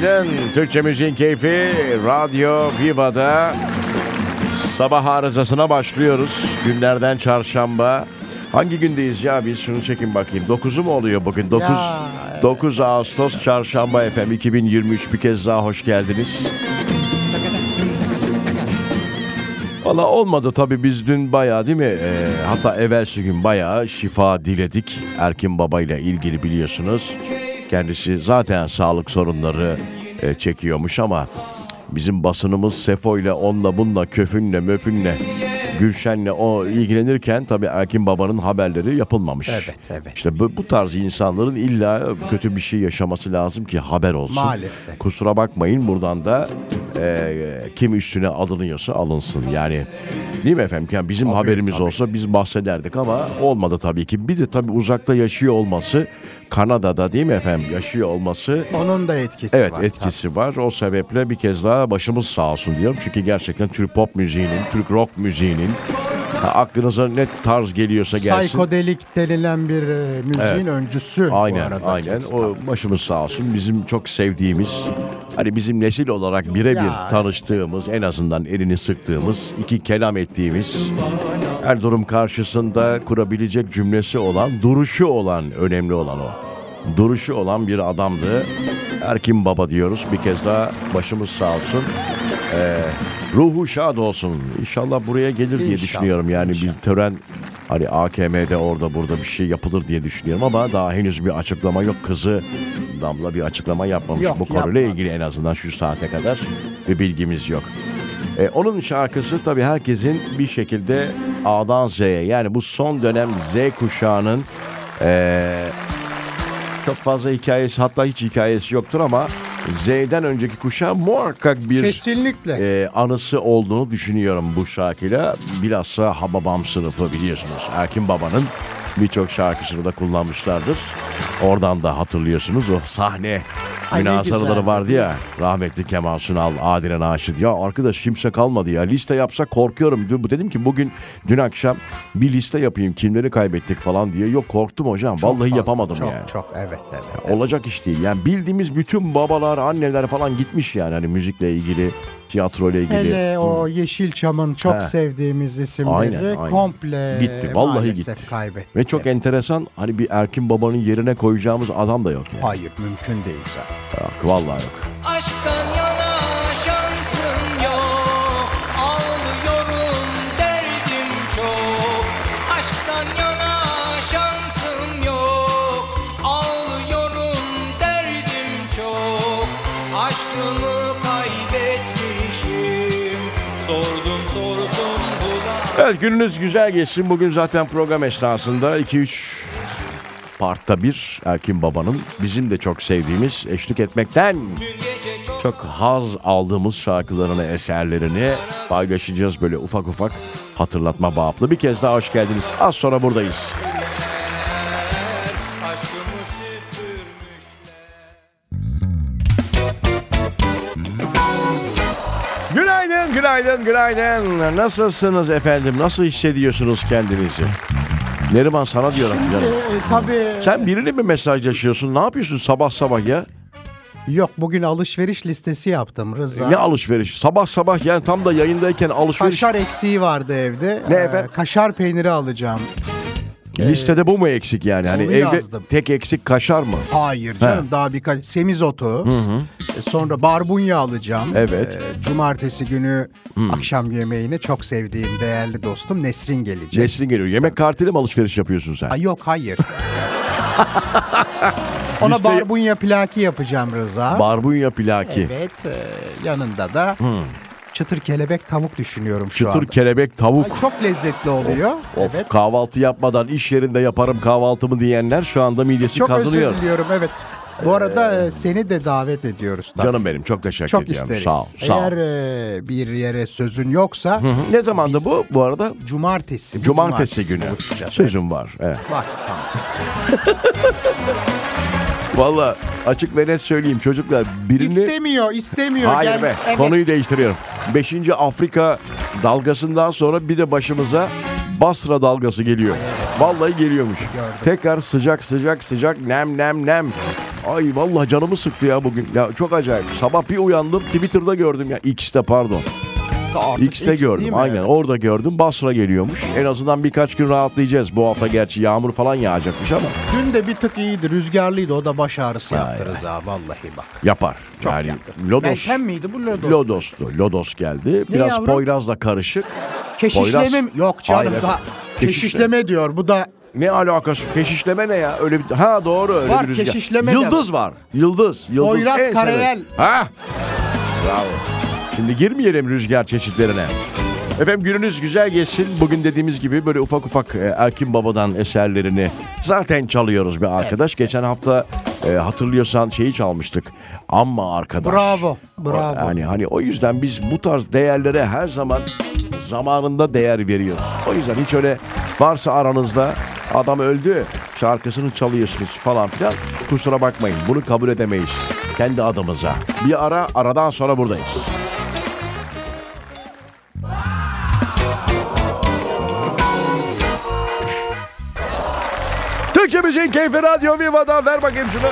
günaydın. Türkçe Müziğin Keyfi Radyo Viva'da sabah arızasına başlıyoruz. Günlerden çarşamba. Hangi gündeyiz ya biz şunu çekin bakayım. 9'u mu oluyor bugün? 9 Ya, 9 Ağustos Çarşamba FM 2023 bir kez daha hoş geldiniz. Valla olmadı tabii biz dün bayağı değil mi? Ee, hatta evvelsi gün bayağı şifa diledik. Erkin Baba ile ilgili biliyorsunuz. Kendisi zaten sağlık sorunları e, çekiyormuş ama bizim basınımız Sefo ile onunla bununla köfünle möfünle Gülşen'le o ilgilenirken tabii Erkin Baba'nın haberleri yapılmamış. Evet, evet. İşte bu, bu tarz insanların illa kötü bir şey yaşaması lazım ki haber olsun. Maalesef. Kusura bakmayın buradan da e, kim üstüne alınıyorsa alınsın. Yani değil mi efendim? Yani bizim haberimiz olsa biz bahsederdik ama olmadı tabii ki. Bir de tabii uzakta yaşıyor olması Kanada'da değil mi efendim yaşıyor olması Onun da etkisi Evet var. etkisi var. O sebeple bir kez daha başımız sağ olsun diyorum. Çünkü gerçekten Türk pop müziğinin, Türk rock müziğinin ha, aklınıza ne tarz geliyorsa tabii. gelsin. Psikodelik denilen bir e, müziğin Evet. öncüsü bu Aynen arada. aynen. O başımız sağ olsun. Bizim çok sevdiğimiz hani bizim nesil olarak birebir tanıştığımız en azından elini sıktığımız iki kelam ettiğimiz her durum karşısında kurabilecek cümlesi olan duruşu olan önemli olan o. Duruşu olan bir adamdı. Erkin Baba diyoruz. Bir kez daha başımız sağ olsun. Ee, ruhu şad olsun. İnşallah buraya gelir diye İnşallah, düşünüyorum. Yani inşallah. bir tören hani AKM'de orada burada bir şey yapılır diye düşünüyorum ama daha henüz bir açıklama yok. Kızı Damla bir açıklama yapmamış Yok, bu konuyla ilgili en azından şu saate kadar bir bilgimiz yok. E, onun şarkısı tabii herkesin bir şekilde A'dan Z'ye yani bu son dönem Z kuşağının e, çok fazla hikayesi hatta hiç hikayesi yoktur ama Z'den önceki kuşağı muhakkak bir Kesinlikle. e, anısı olduğunu düşünüyorum bu şarkıyla. Bilhassa Hababam sınıfı biliyorsunuz. Erkin Baba'nın birçok şarkısını da kullanmışlardır. Oradan da hatırlıyorsunuz o sahne Ay güzel. vardı ya. Rahmetli Kemal Sunal, Adile Naşit. Ya arkadaş kimse kalmadı ya. Liste yapsak korkuyorum. Dedim ki bugün dün akşam bir liste yapayım. Kimleri kaybettik falan diye. Yok korktum hocam. Çok Vallahi fazla, yapamadım çok, yani. Çok evet evet. Olacak iş değil. Yani bildiğimiz bütün babalar, anneler falan gitmiş yani hani müzikle ilgili, tiyatroyla ilgili. Hele o Yeşilçam'ın çok He. sevdiğimiz isimleri Aynen, aynen. komple Gitti, vallahi gitti. kaybettik. Ve çok enteresan hani bir Erkin Baba'nın yerine koyacağımız adam da yok yani. Hayır mümkün değil zaten. Yok, vallahi yok. Aşktan Evet gününüz güzel geçsin. Bugün zaten program esnasında 2-3 partta bir Erkin Baba'nın bizim de çok sevdiğimiz eşlik etmekten çok haz aldığımız şarkılarını, eserlerini paylaşacağız böyle ufak ufak hatırlatma bağımlı. Bir kez daha hoş geldiniz. Az sonra buradayız. Günaydın, günaydın. Nasılsınız efendim? Nasıl hissediyorsunuz kendinizi? Neriman sana diyorum Şimdi canım. e, tabii Sen biriyle mi mesajlaşıyorsun? Ne yapıyorsun sabah sabah ya? yok bugün alışveriş listesi yaptım Rıza. Ne alışveriş? Sabah sabah yani tam da yayındayken alışveriş. Kaşar eksiği vardı evde. Ne Ee, efendim? kaşar peyniri alacağım. Listede bu mu eksik yani? Hani Onu evde yazdım. tek eksik kaşar mı? Hayır canım daha birkaç semizotu. E, Sonra barbunya alacağım. Evet. E, Cumartesi günü akşam yemeğine çok sevdiğim değerli dostum Nesrin gelecek. Nesrin geliyor. Yemek kartıyla mı alışveriş yapıyorsun sen? Ay yok hayır. Ona Liste- barbunya plaki yapacağım Rıza. Barbunya plaki. evet. e, yanında da çıtır kelebek tavuk düşünüyorum şu Çıtır anda. kelebek tavuk. Ay, çok lezzetli oluyor. Of evet. kahvaltı yapmadan iş yerinde yaparım kahvaltımı diyenler şu anda midesi Çok kazınıyor. özür diliyorum evet. Bu arada e, seni de davet ediyoruz. tabii. Canım benim çok teşekkür Çok ediyorum. isteriz. Sağ ol. Sağ. Eğer e, bir yere sözün yoksa Hı. Ne zamandı biz- bu bu arada? cumartesi. bu Cumartesi, günü. Sözüm var. Evet. Var tamam. Valla açık ve net söyleyeyim çocuklar birini... İstemiyor, istemiyor. Hayır Gel- be Evet. konuyu değiştiriyorum. Beşinci Afrika dalgasından sonra bir de başımıza Basra dalgası geliyor. Vallahi geliyormuş. Tekrar sıcak sıcak sıcak nem nem nem. Ay vallahi canımı sıktı ya bugün. Ya çok acayip. Sabah bir uyandım Twitter'da gördüm ya X'te pardon. Artık X'te X gördüm. Aynen orada gördüm. Basra geliyormuş. En azından birkaç gün rahatlayacağız. Bu hafta gerçi yağmur falan yağacakmış ama Dün de bir tık iyiydi, rüzgarlıydı. O da baş ağrısı yaptı Rıza. Vallahi bak. yapar. Çok yani yaptı. Lodos Meltem miydi bu Lodos? Lodos'tu. Lodos geldi. Biraz yavrum? Poyraz'la karışık. Keşişleme Poyraz. Yok canım. Hayır, da- keşişleme. keşişleme diyor. Bu da Ne alakası? Keşişleme ne ya? Öyle bir Ha doğru öyle Var, bir rüzgar. keşişleme Yıldız var. Yıldız. Yıldız Poyraz Karayel. Ha? Bravo. Şimdi girmeyelim rüzgar çeşitlerine. Efendim gününüz güzel geçsin. Bugün dediğimiz gibi böyle ufak ufak e, Erkin Baba'dan eserlerini zaten çalıyoruz bir arkadaş. Geçen hafta e, hatırlıyorsan şeyi çalmıştık. Amma arkadaş. Bravo, bravo. Yani hani o yüzden biz bu tarz değerlere her zaman zamanında değer veriyoruz. O yüzden hiç öyle varsa aranızda adam öldü şarkısını çalıyorsunuz falan filan kusura bakmayın bunu kabul edemeyiz kendi adımıza. Bir ara aradan sonra buradayız. Türkçe Müziğin Keyfi Radyo Viva'da ver bakayım şunu.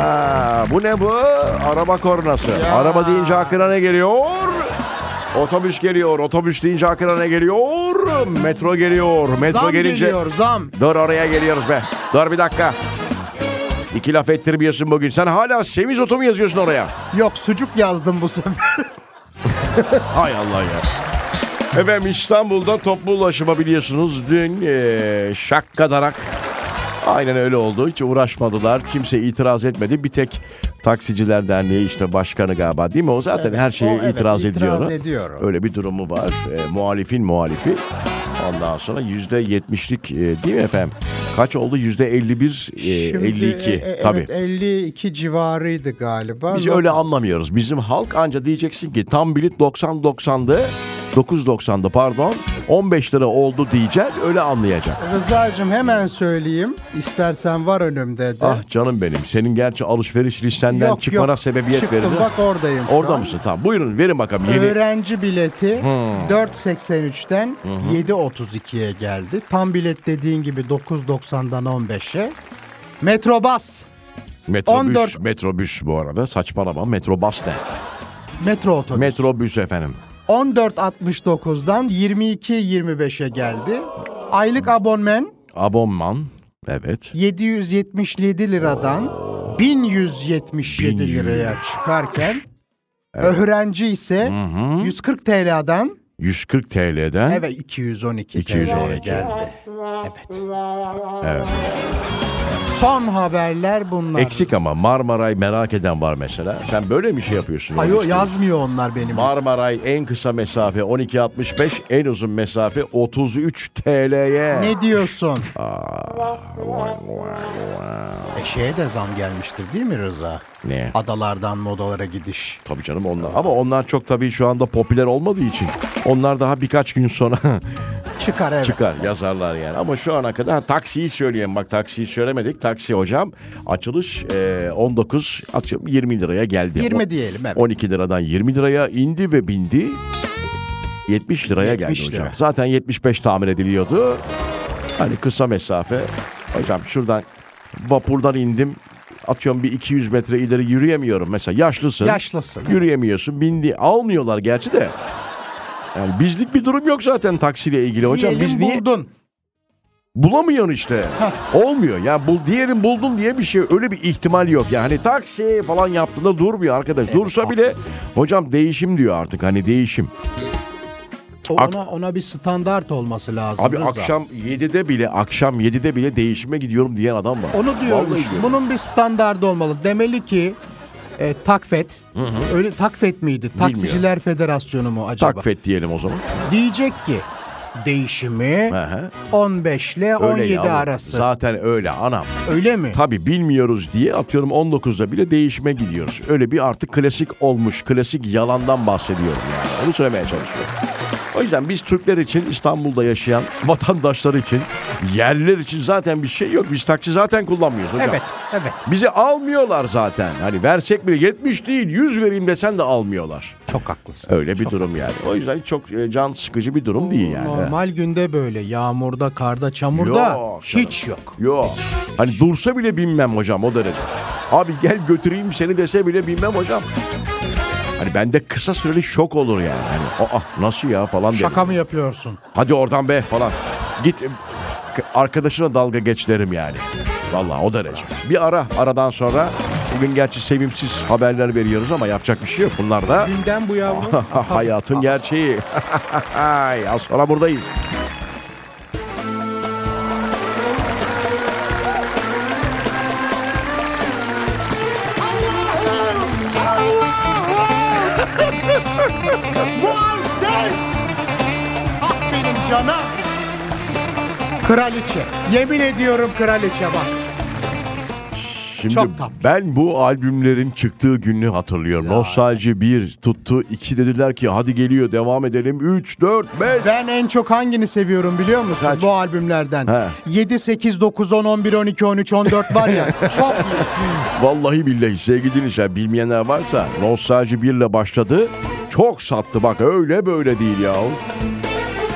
Aa, bu ne bu? Araba kornası. Ya. Araba deyince aklına ne geliyor? Otobüs geliyor. Otobüs deyince aklına ne geliyor? Metro geliyor. Metro zam gelince... geliyor, zam. Dur oraya geliyoruz be. Dur bir dakika. İki laf ettirmiyorsun bugün. Sen hala semizotu mu yazıyorsun oraya? Yok sucuk yazdım bu sefer. Hay Allah ya. Efendim İstanbul'da toplu ulaşıma biliyorsunuz dün eee şakkadarak aynen öyle oldu. Hiç uğraşmadılar. Kimse itiraz etmedi. Bir tek Taksiciler Derneği işte başkanı galiba değil mi? O zaten her şeye o evet, itiraz, itiraz ediyor. Öyle bir durumu var. Eee, muhalifin muhalifi. Ondan sonra yüzde yetmişlik eee, değil mi efendim? Kaç oldu? Yüzde 51, eee, Şimdi, 52. e, e, Tabii. Evet 52 civarıydı galiba. Biz öyle anlamıyoruz. Bizim halk anca diyeceksin ki tam bilet 90-90'dı. 9.90'dı pardon. 15 lira oldu diyecek. Öyle anlayacak. Rıza'cığım hemen söyleyeyim. İstersen var önümde de. Ah canım benim. Senin gerçi alışveriş listenden Yok, çıkmana yok. sebebiyet Çıktım, verdi. bak oradayım Orada an. mısın? Tamam. Buyurun verin bakalım. Yeni. Öğrenci bileti 4.83'ten 7.32'ye geldi. Tam bilet dediğin gibi 9.90'dan 15'e. Metrobas. Metrobüs. 14 Metrobüs bu arada. Saçmalama. Metrobas ne? Metro otobüs. Metrobüs efendim. 14.69'dan 22.25'e geldi. Aylık abonman Abonman. Evet. 777 liradan 1177 1100. liraya çıkarken öğrenci ise 140 TL'den 140 TL'den. evet 212 TL'ye 212. geldi. Evet. Evet. Son haberler bunlar. Eksik ama Marmaray merak eden var mesela. Sen böyle mi şey yapıyorsun? Ayo Öyle yazmıyor onlar benim. Marmaray en kısa mesafe 12.65, en uzun mesafe 33 TL'ye. Ne diyorsun? E şeye de zam gelmiştir değil mi Rıza? Ne? Adalardan modalara gidiş. Tabii canım onlar. Ama onlar çok tabii şu anda popüler olmadığı için. Onlar daha birkaç gün sonra Çıkar evet. çıkar yazarlar yani. Ama şu ana kadar taksiyi söyleyeyim. Bak taksiyi söylemedik. Taksi hocam açılış e, 19 atıyorum 20 liraya geldi. 20 diyelim evet. 12 liradan 20 liraya indi ve bindi. 70 liraya 70 geldi hocam. lira. Zaten 75 tahmin ediliyordu. Hani kısa mesafe. Hocam şuradan vapurdan indim. Atıyorum bir 200 metre ileri yürüyemiyorum. Mesela yaşlısın. Yaşlısın. Yürüyemiyorsun. Bindi. Almıyorlar gerçi de. Yani bizlik bir durum yok zaten taksiyle ilgili hocam. Diyelim Biz niye buldun. bulamıyorsun işte. Olmuyor. Yani bul diğerin buldun diye bir şey öyle bir ihtimal yok. Yani taksi falan yaptığında durmuyor arkadaş. Dursa bile haklısın. hocam değişim diyor artık. Hani değişim. O Ona, ona bir standart olması lazım. Abi Rıza. akşam 7'de bile akşam 7'de bile değişime gidiyorum diyen adam var. Onu diyorum. Bunun bir standardı olmalı. Demeli ki e, Takfet. Öyle Takfet miydi? Taksiciler Federasyonu mu acaba? Takfet diyelim o zaman. Diyecek ki değişimi Hı hı. 15 ile 17 yavrum. arası. Zaten öyle anam. Öyle mi? Tabii bilmiyoruz diye atıyorum 19'da bile değişime gidiyoruz. Öyle bir artık klasik olmuş, klasik yalandan bahsediyorum yani. Onu söylemeye çalışıyorum. O yüzden biz Türkler için İstanbul'da yaşayan vatandaşlar için yerliler için zaten bir şey yok. Biz taksi zaten kullanmıyoruz hocam. Evet, evet. Bizi almıyorlar zaten. Hani versek bile 70 değil 100 vereyim desen de almıyorlar. Çok haklısın. Öyle bir durum yani. O yüzden çok e, can sıkıcı bir durum değil yani. Normal günde böyle yağmurda, karda, çamurda Yok hiç yok. Yok. Hani dursa bile binmem hocam o derece. Abi gel götüreyim seni dese bile binmem hocam. Hani bende kısa süreli şok olur yani. Hani aa nasıl ya falan derim. Şaka mı yapıyorsun? Hadi oradan be falan. Git arkadaşına dalga geç derim yani. Vallahi o derece. Bir ara aradan sonra bugün gerçi sevimsiz haberler veriyoruz ama yapacak bir şey yok. Bunlar da Günden bu yavrum. hayatın gerçeği. Az sonra buradayız. Kraliçe. Yemin ediyorum kraliçe bak. Şimdi Çok tatlı. ben bu albümlerin çıktığı günü hatırlıyorum. Nostalji 1 tuttu. 2 dediler ki hadi geliyor devam edelim. 3, 4, 5. Ben en çok hangini seviyorum biliyor musun Kaç? bu albümlerden? He. 7, 8, 9, 10, 11, 12, 13, 14 var ya çok iyi. Vallahi billahi sevgili dinleyiciler bilmeyenler varsa Nostalji 1 ile başladı. Çok sattı bak öyle böyle değil ya.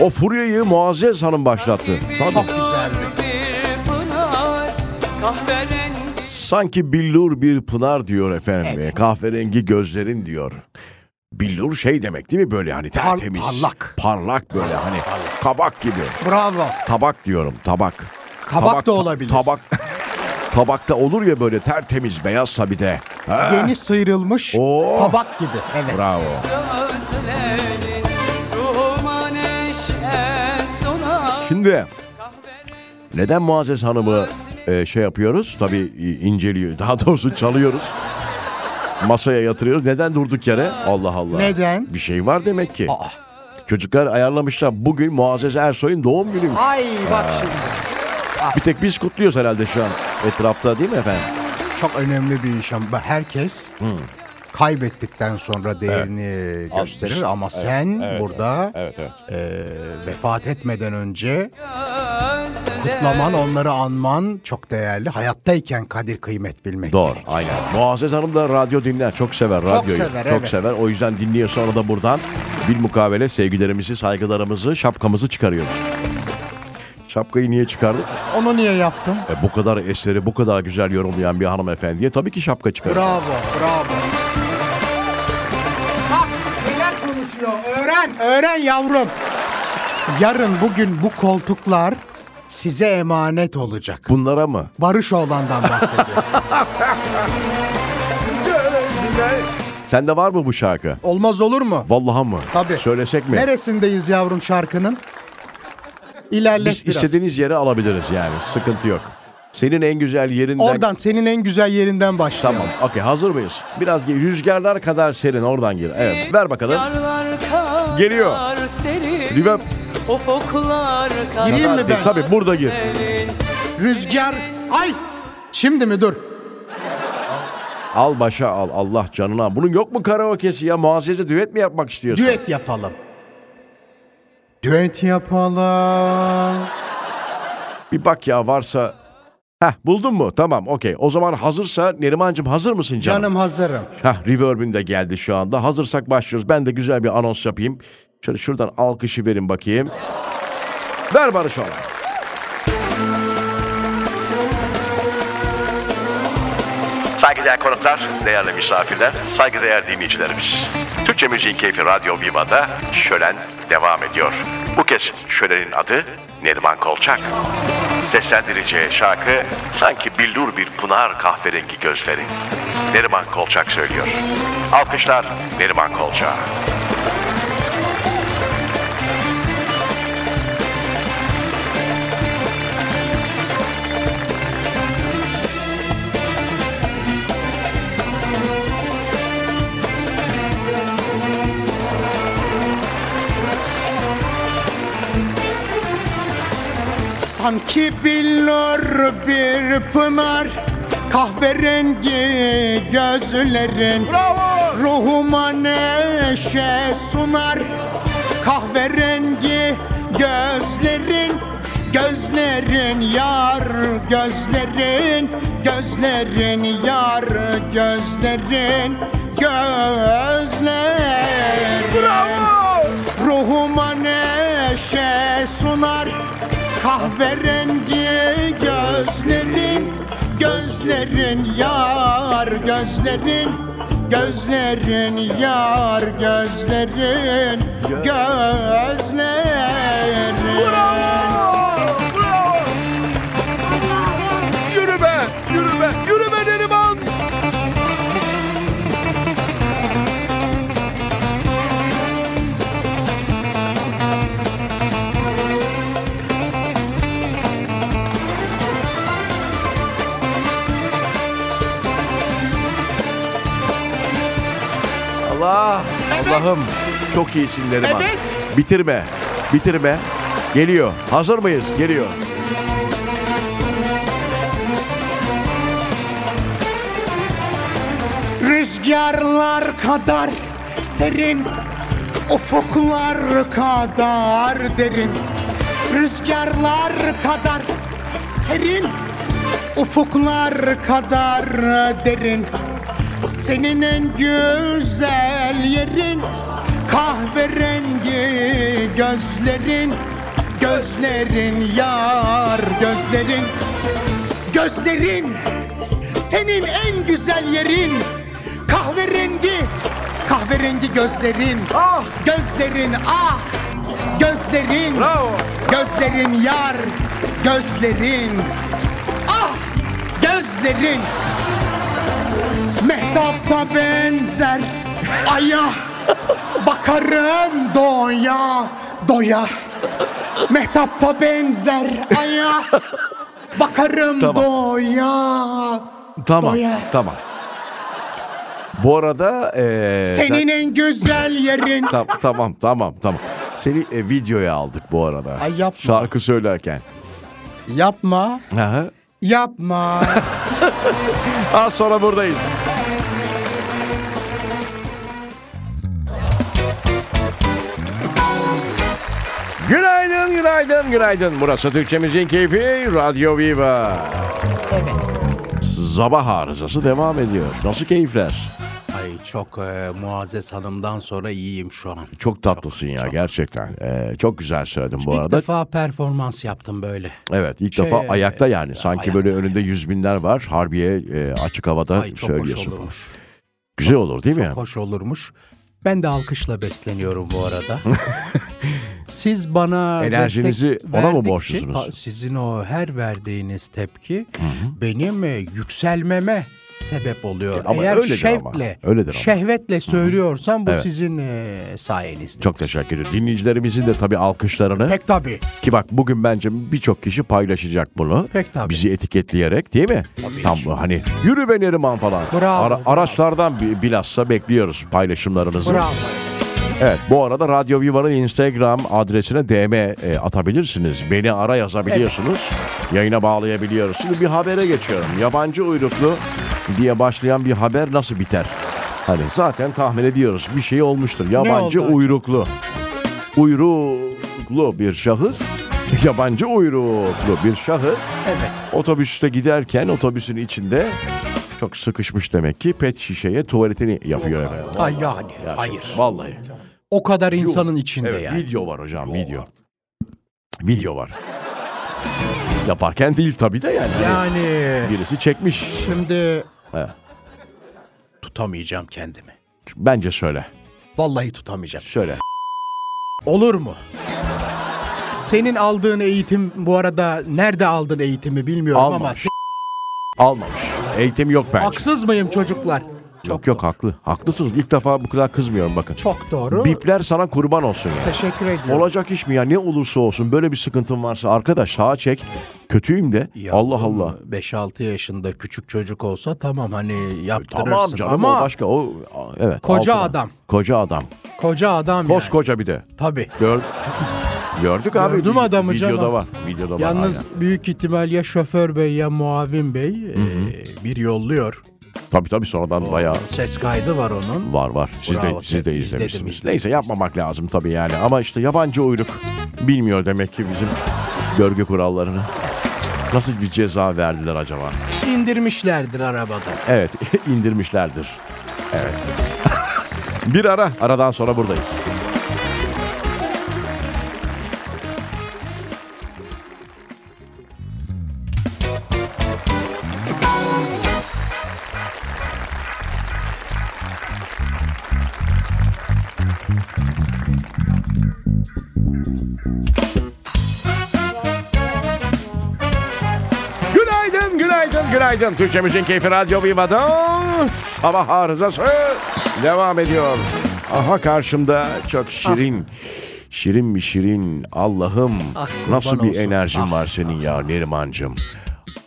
O furyayı Muazzez Hanım başlattı. Tabii. Çok güzeldi. Sanki billur bir pınar diyor efendim. Kahverengi gözlerin diyor. Billur şey demek değil mi böyle hani tertemiz. parlak. Parlak böyle hani kabak gibi. Bravo. Tabak diyorum tabak. Kabak da olabilir. Tabak. Tabakta olur ya böyle tertemiz beyazsa bir de. Ha, Yeni sıyrılmış Oo. tabak gibi. Evet. Bravo. Şimdi neden Muazzez Hanım'ı e, şey yapıyoruz? Tabii inceliyor. Daha doğrusu çalıyoruz. Masaya yatırıyoruz. Neden durduk yere? Allah Allah. Neden? Bir şey var demek ki. Aa. Çocuklar ayarlamışlar. Bugün Muazzez Ersoy'un doğum günüymüş. Ay bak şimdi. Bir tek biz kutluyoruz herhalde şu an etrafta değil mi efendim? Çok önemli bir iş ama herkes kaybettikten sonra değerini gösterir ama sen burada Evet evet. e, vefat etmeden önce kutlaman, onları anman çok değerli. Hayattayken kadir kıymet bilmek. Doğru gerek. aynen. Muazzez Hanım da radyo dinler. Çok sever radyoyu. sever, Çok evet. sever. O yüzden dinliyor sonra da buradan bir mukavele sevgilerimizi, saygılarımızı, şapkamızı çıkarıyoruz. Şapkayı niye çıkardık? Onu niye yaptın? E, bu kadar eseri, bu kadar güzel yorumlayan bir hanımefendiye tabii ki şapka çıkaracağız. Bravo, bravo. Öğren, öğren yavrum. Yarın bugün bu koltuklar size emanet olacak. Bunlara mı? Barış oğlandan bahsediyor. Sende var mı bu şarkı? Olmaz olur mu? Vallahi mı? Tabii. Söylesek mi? Neresindeyiz yavrum şarkının? İlerlet Biz biraz. istediğiniz yere alabiliriz yani. Sıkıntı yok. Senin en güzel yerinden... Oradan senin en güzel yerinden başlayalım. Tamam. Okey hazır mıyız? Biraz gel. Rüzgarlar kadar serin oradan gir. Evet. Ver bakalım. Geliyor. Reverb. Ufuklar kadar Gireyim mi ben? Tabii burada gir. Rüzgar. Ay! Şimdi mi dur? Al başa al. Allah canına. Bunun yok mu karaoke'si ya? Muazzeze düet mi yapmak istiyorsun? Düet yapalım. Düet yapalım. Bir bak ya varsa... Heh buldun mu? Tamam okey. O zaman hazırsa Nerimancığım hazır mısın canım? Canım hazırım. Heh reverb'ün de geldi şu anda. Hazırsak başlıyoruz. Ben de güzel bir anons yapayım. Şöyle şuradan alkışı verin bakayım. Ver Barış oğlum. Saygıdeğer konuklar, değerli misafirler, saygıdeğer dinleyicilerimiz. Türkçe Müziğin Keyfi Radyo Viva'da şölen devam ediyor. Bu kez şölenin adı Neriman Kolçak. Seslendireceği şarkı sanki billur bir pınar kahverengi gözleri. Neriman Kolçak söylüyor. Alkışlar Neriman Kolçak. Sanki billur bir pınar Kahverengi gözlerin. Ruhuma neşe sunar kahverengi gözlerin. Gözlerin yar gözlerin Gözlerin yar gözlerin. Gözlerin. Bravo! Ruhuma neşe sunar Kahverengi gözlerin Gözlerin yar gözlerin Gözlerin yar gözlerin Gözlerin. Yürü Allah! Allah'ım çok iyisin Neriman. Evet. Bitirme. Bitirme. Geliyor. Hazır mıyız? Geliyor. Rüzgarlar kadar serin Ufuklar kadar derin Rüzgarlar kadar serin Ufuklar kadar derin Senin en güzel yerin Kahverengi gözlerin. Gözlerin yar gözlerin. Gözlerin senin en güzel yerin. Kahverengi kahverengi gözlerin. Ah! gözlerin ah! Gözlerin. Bravo. gözlerin yar gözlerin. Ah! Gözlerin mehtapta benzer aya bakarım doya doya mehtapta benzer aya bakarım Tamam. doya Tamam. doya Tamam. Bu arada eee, sen- senin en güzel yerin Tam- tamam tamam tamam. Seni e, videoya aldık bu arada. Ay yapma. Şarkı söylerken. yapma Aha. yapma Az sonra buradayız. Günaydın, günaydın, günaydın. Burası Türkçemizin keyfi Radyo Viva. Sabah arızası devam ediyor. Nasıl keyifler? Ay çok e, Muazzez Hanım'dan sonra iyiyim şu an. Çok tatlısın ya gerçekten. Ee, çok güzel söyledin bu İlk arada. defa performans yaptım böyle. Evet ilk Şey, defa ayakta yani. Sanki ayakta. böyle önünde yüz binler var. Harbiye e, açık havada Ay çok hoş söylüyorsun. olurmuş. Güzel olur değil Çok mi? hoş olurmuş. Ben de alkışla besleniyorum bu arada. Siz bana Enerjinizi ona mı borçlusunuz? Sizin o her verdiğiniz tepki benim e, yükselmeme sebep oluyor. Ama Eğer öyledir ama, şevkle, öyledir ama. şehvetle söylüyorsam bu Evet. sizin e, sayenizde. Çok teşekkür ederim. Dinleyicilerimizin de tabii alkışlarını. Pek tabii. Ki bak bugün bence birçok kişi paylaşacak bunu. Pek tabii. Bizi etiketleyerek değil mi? Tam bu hani yürü be Neriman falan. Bravo, bravo. Araçlardan bi- bilhassa bekliyoruz paylaşımlarınızı. Bravo. Evet bu arada Radyo Viva'nın Instagram adresine DM e, atabilirsiniz. Beni ara yazabiliyorsunuz. Yayına bağlayabiliyoruz. Şimdi bir habere geçiyorum. Yabancı uyruklu diye başlayan bir haber nasıl biter? Hani zaten tahmin ediyoruz bir şey olmuştur. Yabancı oldu uyruklu. Uyruklu bir şahıs. Yabancı uyruklu bir şahıs Evet. otobüste giderken otobüsün içinde çok sıkışmış demek ki pet şişeye tuvaletini yapıyor efendim. Ay yani. Hayır. Vallahi. O kadar insanın içinde Evet, yani. video var hocam, video. Video var. Yaparken değil tabii de yani. Hani Yani birisi çekmiş. şimdi He. tutamayacağım kendimi. Bence söyle. Vallahi tutamayacağım. Söyle. Olur mu? Senin aldığın eğitim bu arada nerede aldın eğitimi bilmiyorum ama Almamış. se- Almamış. Eğitim yok bence. haksız mıyım çocuklar? Yok yok haklı. Haklısınız. İlk defa bu kadar kızmıyorum bakın. Çok doğru. Bipler sana kurban olsun ya. Teşekkür ediyorum. Olacak iş mi ya? Ne olursa olsun böyle bir sıkıntın varsa arkadaş sağa çek. Kötüyüm de. Ya Allah Allah. 5-6 yaşında küçük çocuk olsa tamam hani yaptırırsın Tamam canım ama o başka. O evet. Koca altına. adam. Koca adam. koca adam yani. Koskoca bir de. Tabii. Gör, gördük abi. Gördüm adamı Videoda canım. var. Videoda var. Yalnız aynen. büyük ihtimal ya şoför bey ya muavin bey e, bir yolluyor. Tabii tabii sonradan bayağı Ses kaydı var onun. var var. Siz Bravo, de siz de izledim, izlemişsiniz. izledim, Neyse yapmamak lazım tabii yani. Ama işte yabancı uyruk bilmiyor demek ki bizim görgü kurallarını. Nasıl bir ceza verdiler acaba? İndirmişlerdir arabada. Evet indirmişlerdir. Evet. bir ara. Aradan sonra buradayız. Günaydın, günaydın, günaydın. Türkçemizin keyfi Radyo Viva'dan sabah arızası devam ediyor. Aha karşımda çok şirin, şirin bir şirin. Allah'ım Ah, nasıl bir olsun. enerjin Ah, var senin ya Nerimancığım.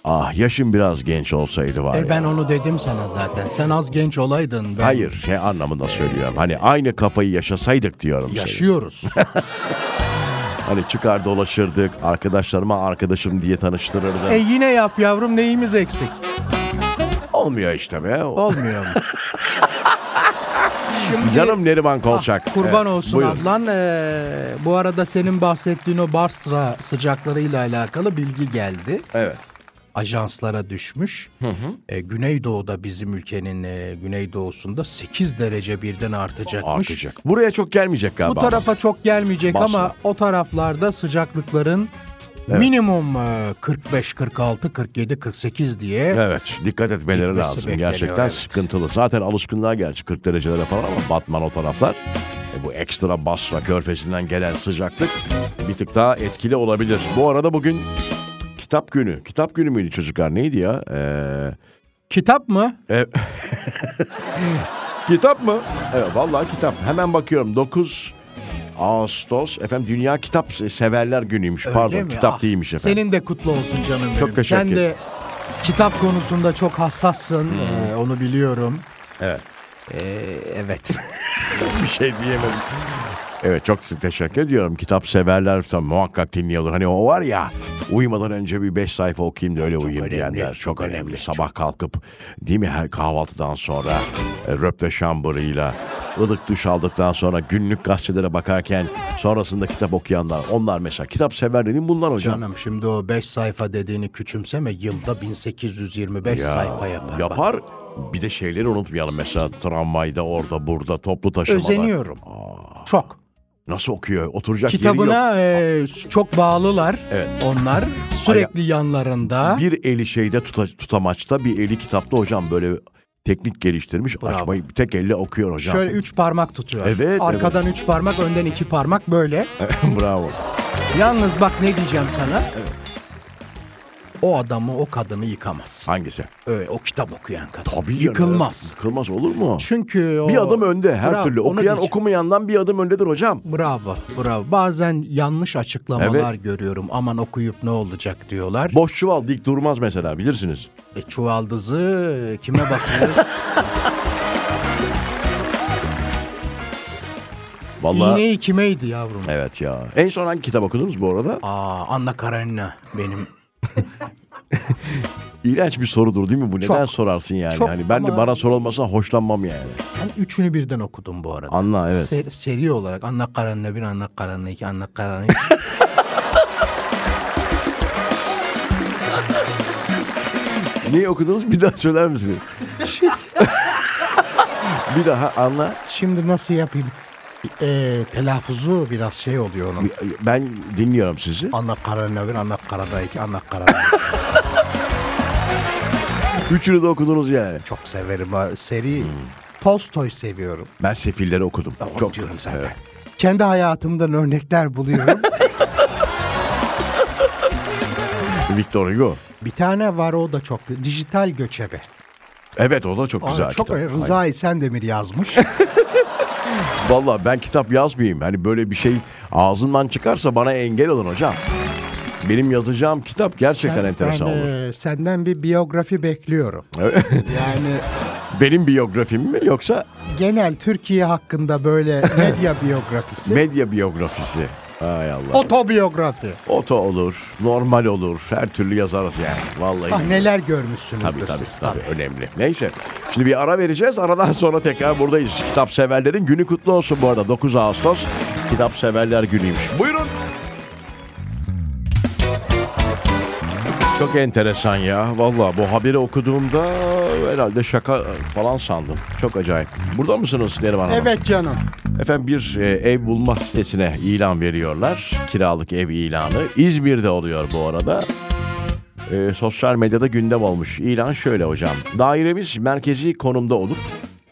Ah yaşın biraz genç olsaydı var E ya. ben onu dedim sana zaten. Sen az genç olaydın. Ben Hayır şey anlamında söylüyorum. Hani aynı kafayı yaşasaydık diyorum. Yaşıyoruz. Hani çıkar dolaşırdık. Arkadaşlarıma arkadaşım diye tanıştırırdım. e yine yap yavrum neyimiz eksik? Olmuyor işte be. Olmuyor mu? Şimdi Canım Neriman Kolçak. Ah, kurban Evet, olsun buyurun. ablan. Ee, bu arada senin bahsettiğin o Basra sıcaklarıyla alakalı bilgi geldi. Evet. Ajanslara düşmüş. Ee, Güneydoğu'da bizim ülkenin e, güneydoğusunda 8 derece birden artacakmış. Artacak. Buraya çok gelmeyecek Bu galiba. tarafa çok gelmeyecek Basra. ama o taraflarda sıcaklıkların minimum e, 45, 46, 47, 48 diye Evet dikkat etmeleri lazım. Gerçekten evet. sıkıntılı. Zaten alışkınlığa gerçi 40 derecelere falan ama Batman o taraflar. E, bu ekstra Basra körfezinden gelen sıcaklık bir tık daha etkili olabilir. Bu arada bugün kitap günü. Kitap günü müydü çocuklar? Neydi ya? Ee, kitap mı? e- kitap mı? Evet vallahi kitap. Hemen bakıyorum. 9 Ağustos efendim Dünya Kitap Severler Günü'ymüş. Öyle Pardon mi? kitap Ah, değilmiş efendim. Senin de kutlu olsun canım benim. Çok teşekkür Sen de kitap konusunda çok hassassın. e, onu biliyorum. Evet. E, evet. bir şey diyemedim. Evet çok teşekkür ediyorum. Kitap severler tabii muhakkak dinliyorlar. Hani o var ya uyumadan önce bir beş sayfa okuyayım da öyle uyuyayım önemli, diyenler. çok Çok, önemli. önemli, Sabah kalkıp değil mi her kahvaltıdan sonra e, röpte şambırıyla ılık duş aldıktan sonra günlük gazetelere bakarken sonrasında kitap okuyanlar. Onlar mesela kitap sever dediğim bunlar hocam. Canım şimdi o 5 sayfa dediğini küçümseme. Yılda 1825 Ya, sayfa yapar. Bak, Yapar. Bir de şeyleri unutmayalım mesela tramvayda orada burada toplu taşımalar. Özeniyorum. Çok. Nasıl okuyor? Oturacak yeri yok. Kitabına e, çok bağlılar Evet. onlar. Sürekli yanlarında. Bir eli şeyde tuta, tutamaçta bir eli kitapta hocam böyle teknik geliştirmiş. Bravo. Açmayı tek elle okuyor hocam. Şöyle üç parmak tutuyor. Evet, Arkadan üç parmak, önden iki parmak böyle. Bravo. Yalnız bak ne diyeceğim sana. O adamı, o kadını yıkamaz. Hangisi? Öyle, o kitap okuyan kadın. Tabii canım. Yıkılmaz. Yıkılmaz olur mu? Çünkü o... Bir adım önde her Bravo, türlü. Okuyan diyeceğim. okumayandan bir adım öndedir hocam. Bravo, bravo. Bazen yanlış açıklamalar görüyorum. Aman okuyup ne olacak diyorlar. Boş çuval dik durmaz mesela bilirsiniz. E, çuvaldızı kime bakıyor? Vallahi İğneyi kimeydi yavrum? evet ya. En son hangi kitap okudunuz bu arada? Aa, Anna Karenina benim. İğrenç bir sorudur değil mi bu? Neden Çok. sorarsın yani? Çok hani ben de ama- bana sorulmasına hoşlanmam yani. Ben üçünü birden okudum bu arada. Anla evet. Ser- seri olarak Anna Karenina 1, Anna Karenina 2, Anna Karenina 3. Neyi okudunuz? Bir daha söyler misiniz? bir daha anla. Şimdi nasıl yapayım? Ee, telaffuzu biraz şey oluyor onun. Ben dinliyorum sizi. Anna Karenina 1, Anna Karenina 2, Anna Karenina 3. Üçünü de okudunuz yani. Çok severim. ha. Seri Tolstoy seviyorum. Ben Sefilleri okudum. Onu Çok diyorum zaten. Evet. Kendi hayatımdan örnekler buluyorum. Victor Hugo. bir tane var o da çok dijital göçebe. Evet o da çok Aa, güzel çok kitap. Rıza Esendemir yazmış. Valla ben kitap yazmayayım. Hani böyle bir şey ağzından çıkarsa bana engel olun hocam. Benim yazacağım kitap gerçekten Sen- enteresan ben, olur. e, senden bir biyografi bekliyorum. yani Benim biyografim mi yoksa genel Türkiye hakkında böyle medya biyografisi. medya biyografisi? Hay Allah. Otobiyografi. Oto olur, normal olur. Her türlü yazarız yani. Vallahi. Ah neler görmüşsünüzdür Tabii tabii, siz tabii önemli. Neyse. Şimdi bir ara vereceğiz. Aradan sonra tekrar buradayız. Kitap severlerin günü kutlu olsun bu arada. 9 Ağustos kitap severler günüymüş. Buyurun. Çok enteresan ya. Vallahi bu haberi okuduğumda herhalde şaka falan sandım. Çok acayip. Burada mısınız Neriman Hanım? Evet canım. Efendim bir e, ev bulma sitesine ilan veriyorlar. Kiralık ev ilanı. İzmir'de oluyor bu arada. E, sosyal medyada gündem olmuş. İlan şöyle hocam. Dairemiz merkezi konumda olup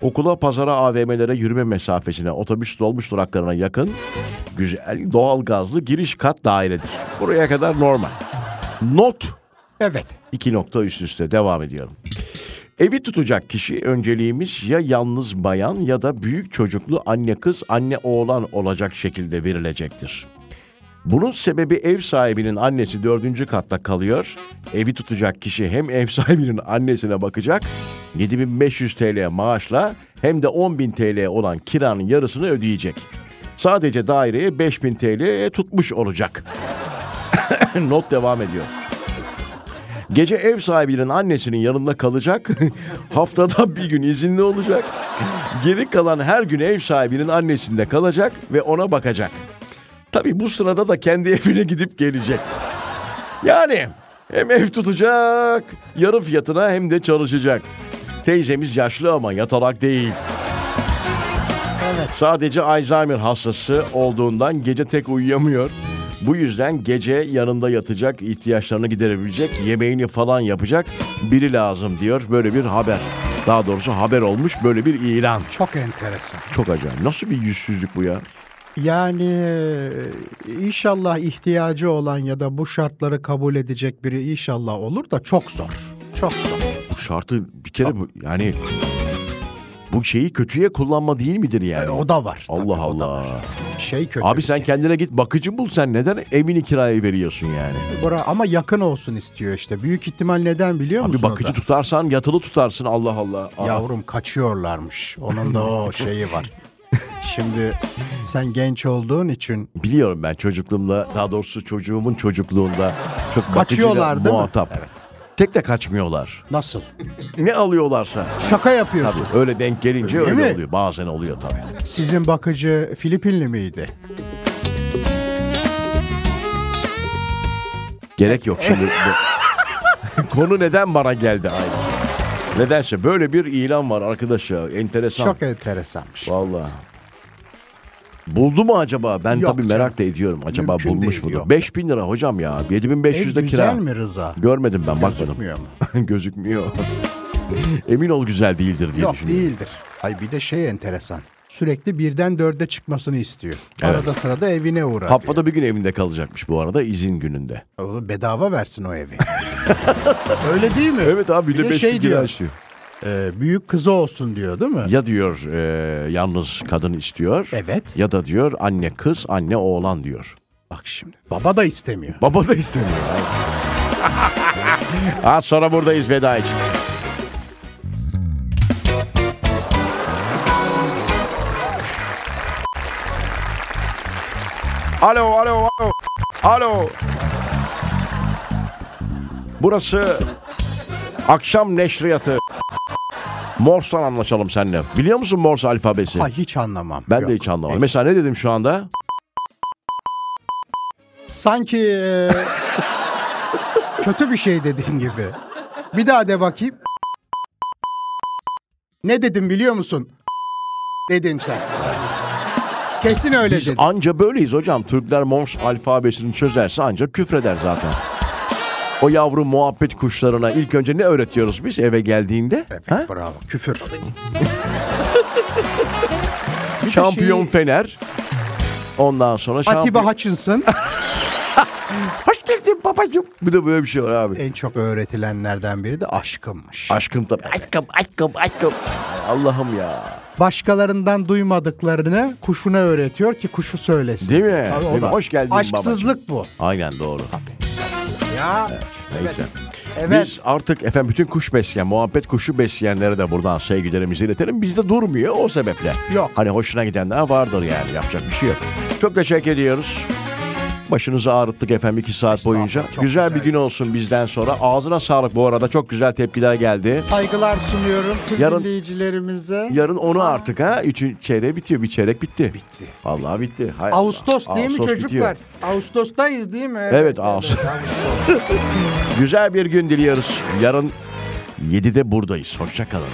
okula, pazara, AVM'lere yürüme mesafesine, otobüs dolmuş duraklarına yakın güzel doğal gazlı giriş kat dairedir. Buraya kadar normal. Not Evet. İki nokta üst üste devam ediyorum. Evi tutacak kişi önceliğimiz ya yalnız bayan ya da büyük çocuklu anne kız anne oğlan olacak şekilde verilecektir. Bunun sebebi ev sahibinin annesi dördüncü katta kalıyor. Evi tutacak kişi hem ev sahibinin annesine bakacak 7500 TL maaşla hem de 10.000 TL olan kiranın yarısını ödeyecek. Sadece daireye 5000 TL tutmuş olacak. Not devam ediyor. Gece ev sahibinin annesinin yanında kalacak. Haftada bir gün izinli olacak. Geri kalan her gün ev sahibinin annesinde kalacak ve ona bakacak. Tabii bu sırada da kendi evine gidip gelecek. Yani hem ev tutacak, yarı fiyatına hem de çalışacak. Teyzemiz yaşlı ama yatalak değil. Evet. Sadece Alzheimer hastası olduğundan gece tek uyuyamıyor. Bu yüzden gece yanında yatacak, ihtiyaçlarını giderebilecek, yemeğini falan yapacak biri lazım diyor. Böyle bir haber. Daha doğrusu haber olmuş böyle bir ilan. Çok enteresan. Çok acayip. Nasıl bir yüzsüzlük bu ya? Yani e, inşallah ihtiyacı olan ya da bu şartları kabul edecek biri inşallah olur da çok zor. Çok zor. Bu şartı bir kere bu yani bu şeyi kötüye kullanma değil midir yani? E, o da var. tabii, Allah o da Allah. var. Şey kötü. Abi sen kendine git bakıcı bul sen neden evini kiraya veriyorsun yani? Bura, ama yakın olsun istiyor işte. Büyük ihtimal neden biliyor Abi musun? o bakıcı da? tutarsan yatılı tutarsın Allah Allah. Aa. Yavrum kaçıyorlarmış. Onun da o şeyi var. Şimdi sen genç olduğun için Biliyorum ben çocukluğumda daha doğrusu çocuğumun çocukluğunda çok Kaçıyorlar değil mi? muhatap. Tek de kaçmıyorlar. nasıl? Ne alıyorlarsa. Şaka yapıyorsun. Tabii öyle denk gelince öyle mi? oluyor. Bazen oluyor tabii. Sizin bakıcı Filipinli miydi? Gerek yok şimdi. bu- Konu neden bana geldi aynı? Nedense böyle bir ilan var arkadaş ya. Enteresan. Çok enteresanmış. Vallahi. Buldu mu acaba? Ben Yok tabii canım. merak da ediyorum. Acaba Mümkün bulmuş değil, mudur? yok. 5000 lira hocam ya. Ev 7500 de güzel kira. mi Rıza? Görmedim ben bakmadım. Gözükmüyor mu? Gözükmüyor. Emin ol güzel değildir diye Yok düşünüyorum. değildir. Ay bir de şey enteresan. Sürekli birden dörde çıkmasını istiyor. Arada sırada evine uğrar. Haftada bir gün evinde kalacakmış bu arada izin gününde. O bedava versin o evi. Öyle değil mi? Evet abi bir de de 5 şey diyor. lira Ee, büyük kızı olsun diyor değil mi? Ya diyor e, yalnız kadın istiyor. Evet. Ya da diyor anne kız anne oğlan diyor. Bak şimdi. Baba da istemiyor. Baba da istemiyor. Az sonra buradayız veda için. Alo, alo, alo. Alo. Burası akşam neşriyatı. Morse'tan anlaşalım seninle. Biliyor musun Morse alfabesi? Ha hiç anlamam. ben Yok. de hiç anlamadım. Hiç. Mesela ne dedim şu anda? Sanki e, kötü bir şey dediğin gibi. Bir daha de bakayım. Ne dedim biliyor musun? Dedin sen. Kesin öyle Biz dedin. anca böyleyiz hocam. Türkler Morse alfabesini çözerse ancak küfreder zaten. O yavru muhabbet kuşlarına ilk önce ne öğretiyoruz biz eve geldiğinde? Evet Ha? bravo. Küfür. Şampiyon şeyi- Fener. Ondan sonra Atiba şampiyon... Hutchinson Hoş geldin babacığım. Bir de böyle bir şey var abi. en çok öğretilenlerden biri de aşkımmış. Aşkım tabii. Aşkım, aşkım, aşkım. Allah'ım ya. Başkalarından duymadıklarını kuşuna öğretiyor ki kuşu söylesin. Değil mi? Tabii, o Değil mi? da. Hoş geldin Aşksızlık bu. Aynen doğru. Ya. Neyse. Evet. Biz artık efendim bütün kuş besleyen, muhabbet kuşu besleyenlere de buradan sevgilerimizi iletelim. Bizde durmuyor o sebeple. Yok. Hani hoşuna gidenler vardır yani yapacak bir şey yok. Çok teşekkür ediyoruz. Başınızı ağrıttık efendim iki saat boyunca. güzel, güzel. bir gün olsun bizden sonra. Ağzına sağlık bu arada. Çok güzel tepkiler geldi. Saygılar sunuyorum tüm Yarın- dinleyicilerimize. Yarın onu artık ha. Üçün çeyreği bitiyor. Bir çeyrek bitti. Bitti. Vallahi bitti. Hay Allah. Ağustos değil mi Ağustos çocuklar? bitiyor. Ağustos'tayız değil mi? Evet, Ağustos. Güzel bir gün diliyoruz. Yarın 7'de buradayız. Hoşçakalın.